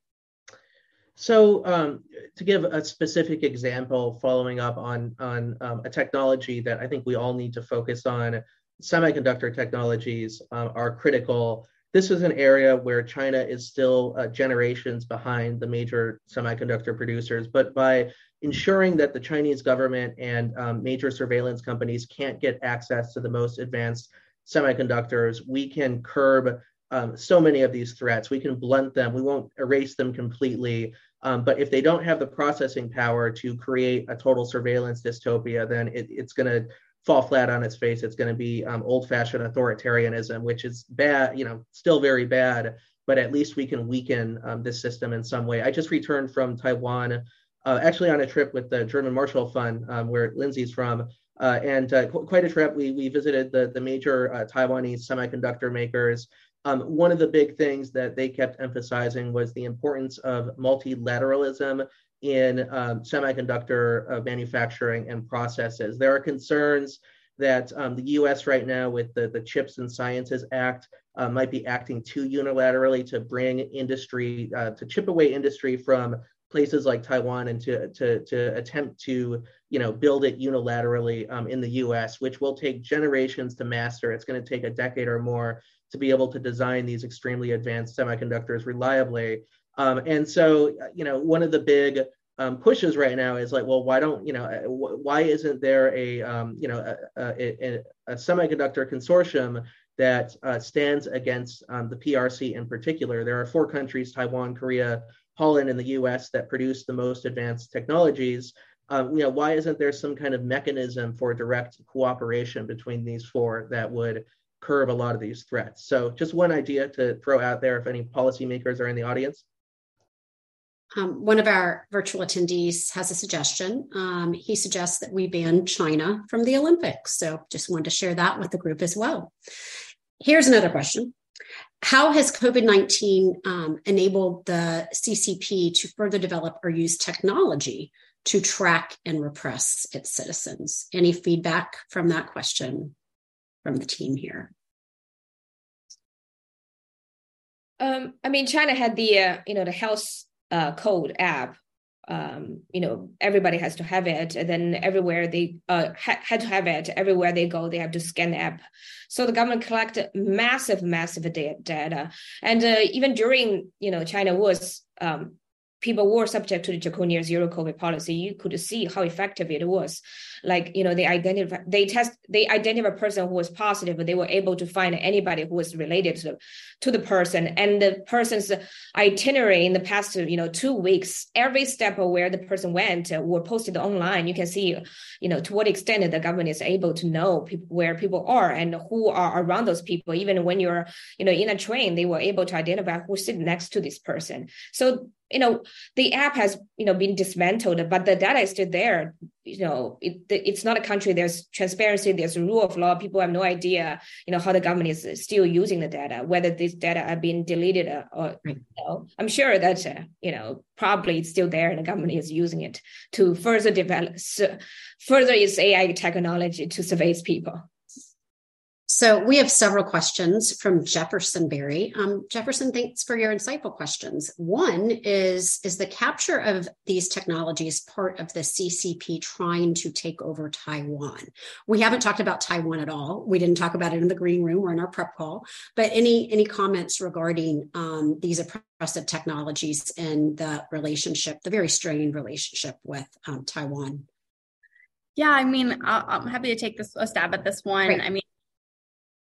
So, um, to give a specific example, following up on on um, a technology that I think we all need to focus on, semiconductor technologies um, are critical this is an area where China is still uh, generations behind the major semiconductor producers. But by ensuring that the Chinese government and um, major surveillance companies can't get access to the most advanced semiconductors, we can curb um, so many of these threats. We can blunt them. We won't erase them completely. Um, but if they don't have the processing power to create a total surveillance dystopia, then it, it's going to fall flat on its face. It's going to be um, old-fashioned authoritarianism, which is bad, you know, still very bad. But at least we can weaken um, this system in some way. I just returned from Taiwan, uh, actually on a trip with the German Marshall Fund, um, where Lindsay's from, uh, and uh, qu- quite a trip. We we visited the the major uh, Taiwanese semiconductor makers. Um, one of the big things that they kept emphasizing was the importance of multilateralism in um, semiconductor uh, manufacturing and processes. There are concerns that um, the US right now, with the, the Chips and Sciences Act, uh, might be acting too unilaterally to bring industry, uh, to chip away industry from places like Taiwan and to, to, to attempt to you know, build it unilaterally um, in the US, which will take generations to master. It's going to take a decade or more to be able to design these extremely advanced semiconductors reliably. Um, and so, you know, one of the big um, pushes right now is like, well, why don't you know, uh, why isn't there a um, you know a, a, a, semiconductor consortium that uh, stands against um, the PRC in particular? There are four countries: Taiwan, Korea, Holland, and the U.S. that produce the most advanced technologies. Um, you know, why isn't there some kind of mechanism for direct cooperation between these four that would curb a lot of these threats? So, just one idea to throw out there if any policymakers are in the audience. Um, one of our virtual attendees has a suggestion. Um, he suggests that we ban China from the Olympics. So just wanted to share that with the group as well. Here's another question. How has COVID 19 um, enabled the CCP to further develop or use technology to track and repress its citizens? Any feedback from that question from the team here? Um, I mean, China had the uh, you know the health uh, code app um, you know everybody has to have it. And then everywhere they uh, ha- had to have it. Everywhere they go they have to scan the app. So the government collected massive massive data. And uh, even during you know china was um, people were subject to the draconian zero COVID policy, you could see how effective it was. Like, you know, they identify, they test, they identify a person who was positive, but they were able to find anybody who was related to, to the person. And the person's itinerary in the past, you know, two weeks, every step of where the person went were posted online. You can see, you know, to what extent the government is able to know where people are and who are around those people. Even when you're, you know, in a train, they were able to identify who's sitting next to this person. So you know the app has you know been dismantled but the data is still there you know it, it's not a country there's transparency there's a rule of law people have no idea you know how the government is still using the data whether this data are being deleted or, you know, i'm sure that uh, you know probably it's still there and the government is using it to further develop further its ai technology to surveil people so we have several questions from Jefferson Berry. Um, Jefferson, thanks for your insightful questions. One is Is the capture of these technologies part of the CCP trying to take over Taiwan? We haven't talked about Taiwan at all. We didn't talk about it in the green room or in our prep call. But any any comments regarding um, these oppressive technologies and the relationship, the very strained relationship with um, Taiwan? Yeah, I mean, I'm happy to take this a stab at this one. I mean,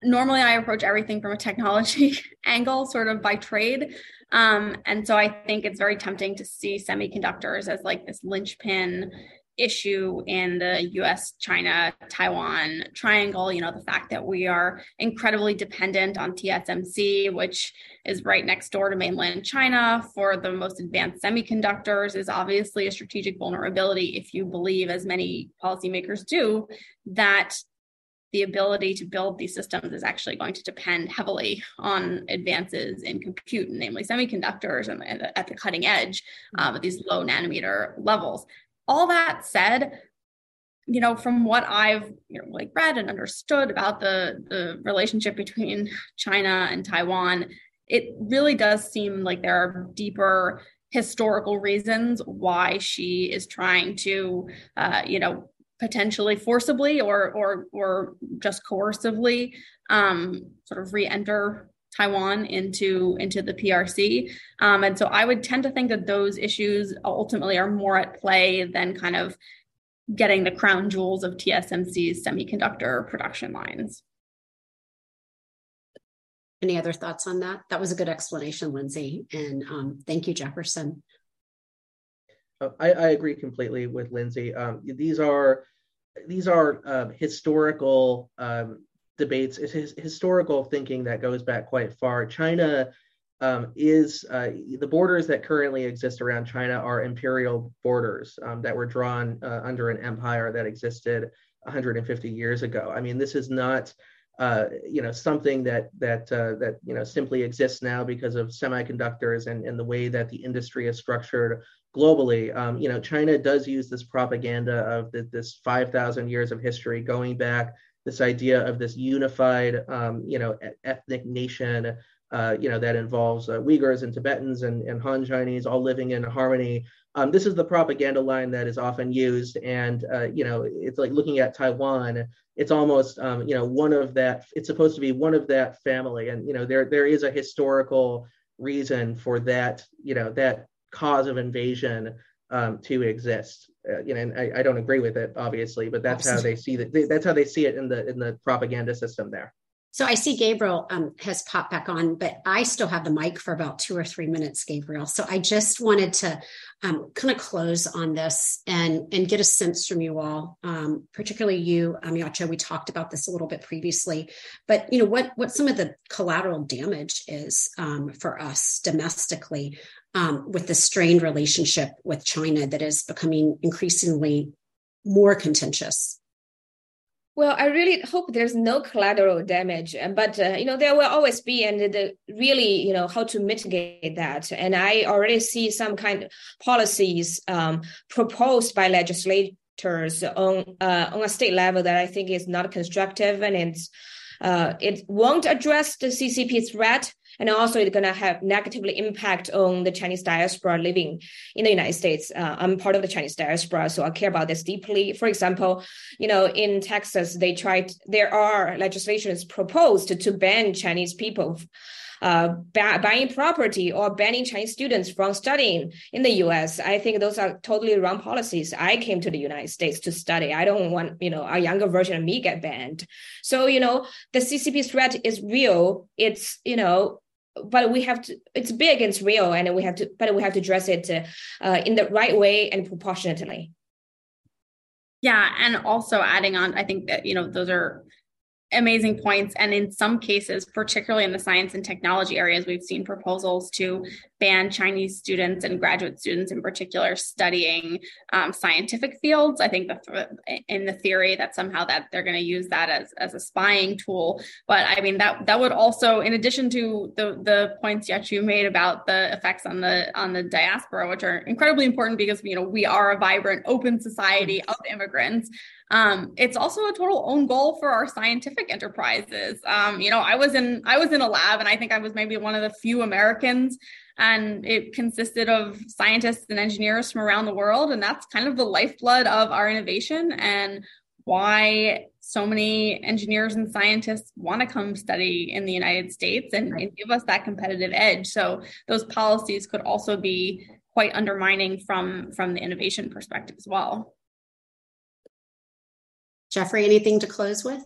normally I approach everything from a technology [laughs] angle, sort of by trade. Um, and so I think it's very tempting to see semiconductors as like this linchpin issue in the US China Taiwan triangle. You know, the fact that we are incredibly dependent on TSMC, which is right next door to mainland China for the most advanced semiconductors, is obviously a strategic vulnerability if you believe, as many policymakers do, that the ability to build these systems is actually going to depend heavily on advances in compute, namely semiconductors and, and at the cutting edge um, at these low nanometer levels. All that said, you know, from what I've you know like read and understood about the the relationship between China and Taiwan, it really does seem like there are deeper historical reasons why Xi is trying to, uh, you know, potentially forcibly or or or just coercively um, sort of re-enter Taiwan into into the PRC. Um, and so I would tend to think that those issues ultimately are more at play than kind of getting the crown jewels of TSMC's semiconductor production lines. Any other thoughts on that? That was a good explanation, Lindsay. And um, thank you, Jefferson. Uh, I, I, agree completely with Lindsay. Um, these are these are um, historical um, debates. It's his, historical thinking that goes back quite far. China um, is uh, the borders that currently exist around China are imperial borders um, that were drawn uh, under an empire that existed 150 years ago. I mean, this is not uh, you know something that that uh, that you know simply exists now because of semiconductors and, and the way that the industry is structured globally. Um, you know, China does use this propaganda of the, this 5,000 years of history going back. This idea of this unified, um, you know, ethnic nation, uh, you know, that involves uh, Uyghurs and Tibetans and, and Han Chinese all living in harmony. Um, this is the propaganda line that is often used, and uh, you know, it's like looking at Taiwan. It's almost um, you know one of that it's supposed to be one of that family. And you know there there is a historical reason for that you know that cause of invasion um, to exist. Uh, you know and I, I, don't agree with it obviously but that's how they see that that's how they see it in the in the propaganda system there so I see Gabriel um, has popped back on, but I still have the mic for about two or three minutes, Gabriel. So I just wanted to um, kind of close on this and and get a sense from you all, um, particularly you, Amiacha. We talked about this a little bit previously, but you know what what some of the collateral damage is um, for us domestically um, with the strained relationship with China that is becoming increasingly more contentious well, I really hope there's no collateral damage, but uh, you know there will always be, and the, really you know how to mitigate that. And I already see some kind of policies um, proposed by legislators on uh, on a state level that I think is not constructive, and it's uh, it won't address the CCP threat and also it's going to have negatively impact on the Chinese diaspora living in the United States. Uh, I'm part of the Chinese diaspora, so I care about this deeply. For example, you know, in Texas, they tried. There are legislations proposed to, ban Chinese people uh, buying property or banning Chinese students from studying in the U.S. I think those are totally wrong policies. I came to the United States to study. I don't want you know a younger version of me get banned. So you know the CCP threat is real. It's you know but we have to it's big it's real and we have to but we have to address it uh, in the right way and proportionately. Yeah and also adding on i think that you know those are amazing points. And in some cases, particularly in the science and technology areas, we've seen proposals to ban Chinese students and graduate students in particular studying um, scientific fields. I think the, in the theory that somehow that they're going to use that as, as a spying tool. But I mean that that would also, in addition to the the points yet you made about the effects on the on the diaspora, which are incredibly important because you know we are a vibrant, open society of immigrants. Um, it's also a total own goal for our scientific enterprises. Um, you know, I was in I was in a lab, and I think I was maybe one of the few Americans, and it consisted of scientists and engineers from around the world, and that's kind of the lifeblood of our innovation and why so many engineers and scientists want to come study in the United States and, and give us that competitive edge. So those policies could also be quite undermining from from the innovation perspective as well. Geoffrey, anything to close with?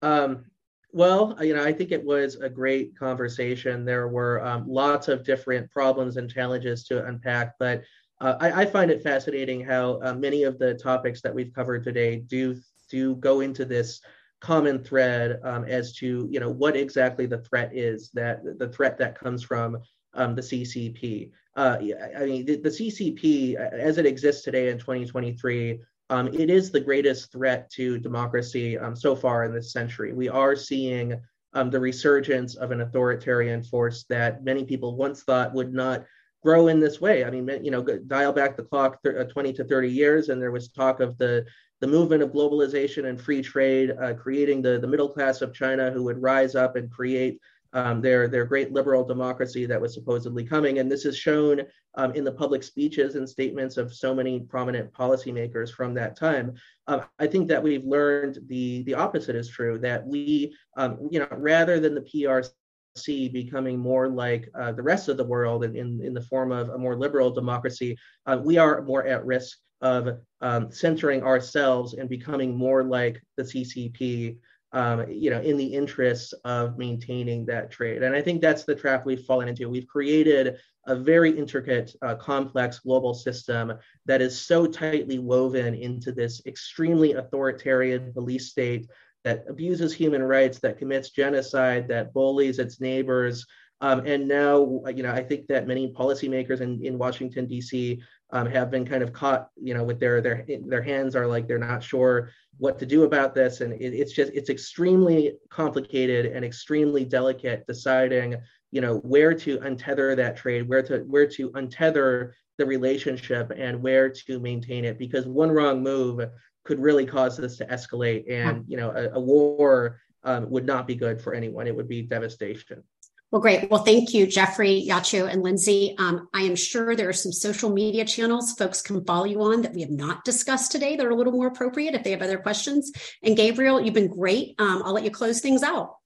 Um, well, you know, I think it was a great conversation. There were um, lots of different problems and challenges to unpack, but uh, I, I, find it fascinating how uh, many of the topics that we've covered today do do go into this common thread um, as to you know what exactly the threat is that the threat that comes from um, the CCP. Uh, I mean, the, the, CCP, as it exists today in 2023, um, it is the greatest threat to democracy um, so far in this century. We are seeing um, the resurgence of an authoritarian force that many people once thought would not grow in this way. I mean, you know, dial back the clock uh, 20 to 30 years, and there was talk of the the movement of globalization and free trade, uh, creating the, the middle class of China who would rise up and create um, their, their great liberal democracy that was supposedly coming. And this is shown um, in the public speeches and statements of so many prominent policymakers from that time. Uh, I think that we've learned the, the opposite is true, that we, um, you know, rather than the PRC becoming more like uh, the rest of the world in, in, in, the form of a more liberal democracy, uh, we are more at risk of um, centering ourselves and becoming more like the CCP, um, you know, in the interests of maintaining that trade. And I think that's the trap we've fallen into. We've created a very intricate, uh, complex global system that is so tightly woven into this extremely authoritarian police state that abuses human rights, that commits genocide, that bullies its neighbors. Um, and now, you know, I think that many policymakers in, in Washington, D.C um, have been kind of caught, you know, with their their their hands are like they're not sure what to do about this, and it, it's just it's extremely complicated and extremely delicate deciding, you know, where to untether that trade, where to where to untether the relationship, and where to maintain it, because one wrong move could really cause this to escalate, and you know, a, a war um, would not be good for anyone. It would be devastation. Well, great. Well, thank you, Geoffrey, Yaqiu, and Lindsay. Um, I am sure there are some social media channels folks can follow you on that we have not discussed today that are a little more appropriate if they have other questions. And Gabriel, you've been great. Um, I'll let you close things out.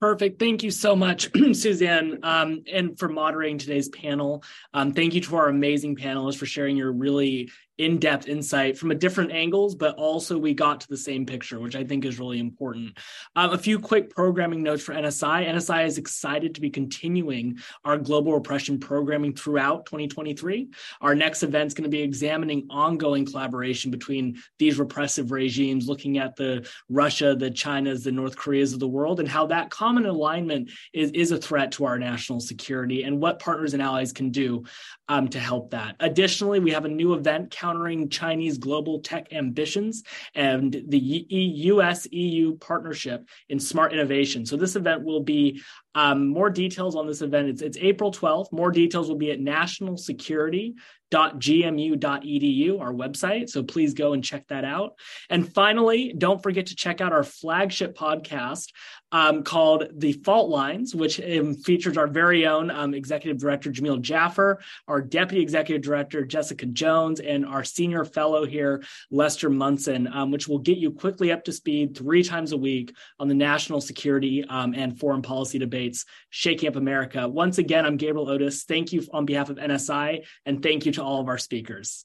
Perfect. Thank you so much, [clears throat] Suzanne, um, and for moderating today's panel. Um, thank you to our amazing panelists for sharing your really in-depth insight from a different angles but also we got to the same picture which i think is really important. Um, a few quick programming notes for nsi nsi is excited to be continuing our global repression programming throughout 2023 our next event is going to be examining ongoing collaboration between these repressive regimes looking at the russia the chinas the north koreas of the world and how that common alignment is, is a threat to our national security and what partners and allies can do um, to help that. Additionally we have a new event countering Chinese global tech ambitions and the US EU partnership in smart innovation. So, this event will be um, more details on this event. It's, it's April 12th. More details will be at nationalsecurity.gmu.edu, our website. So please go and check that out. And finally, don't forget to check out our flagship podcast um, called The Fault Lines, which um, features our very own um, executive director, Jamil Jaffer, our deputy executive director, Jessica Jones, and our senior fellow here, Lester Munson, um, which will get you quickly up to speed three times a week on the national security um, and foreign policy debates shaking up America. Once again, I'm Gabriel Otis. Thank you on behalf of NSI, and thank you to all of our speakers.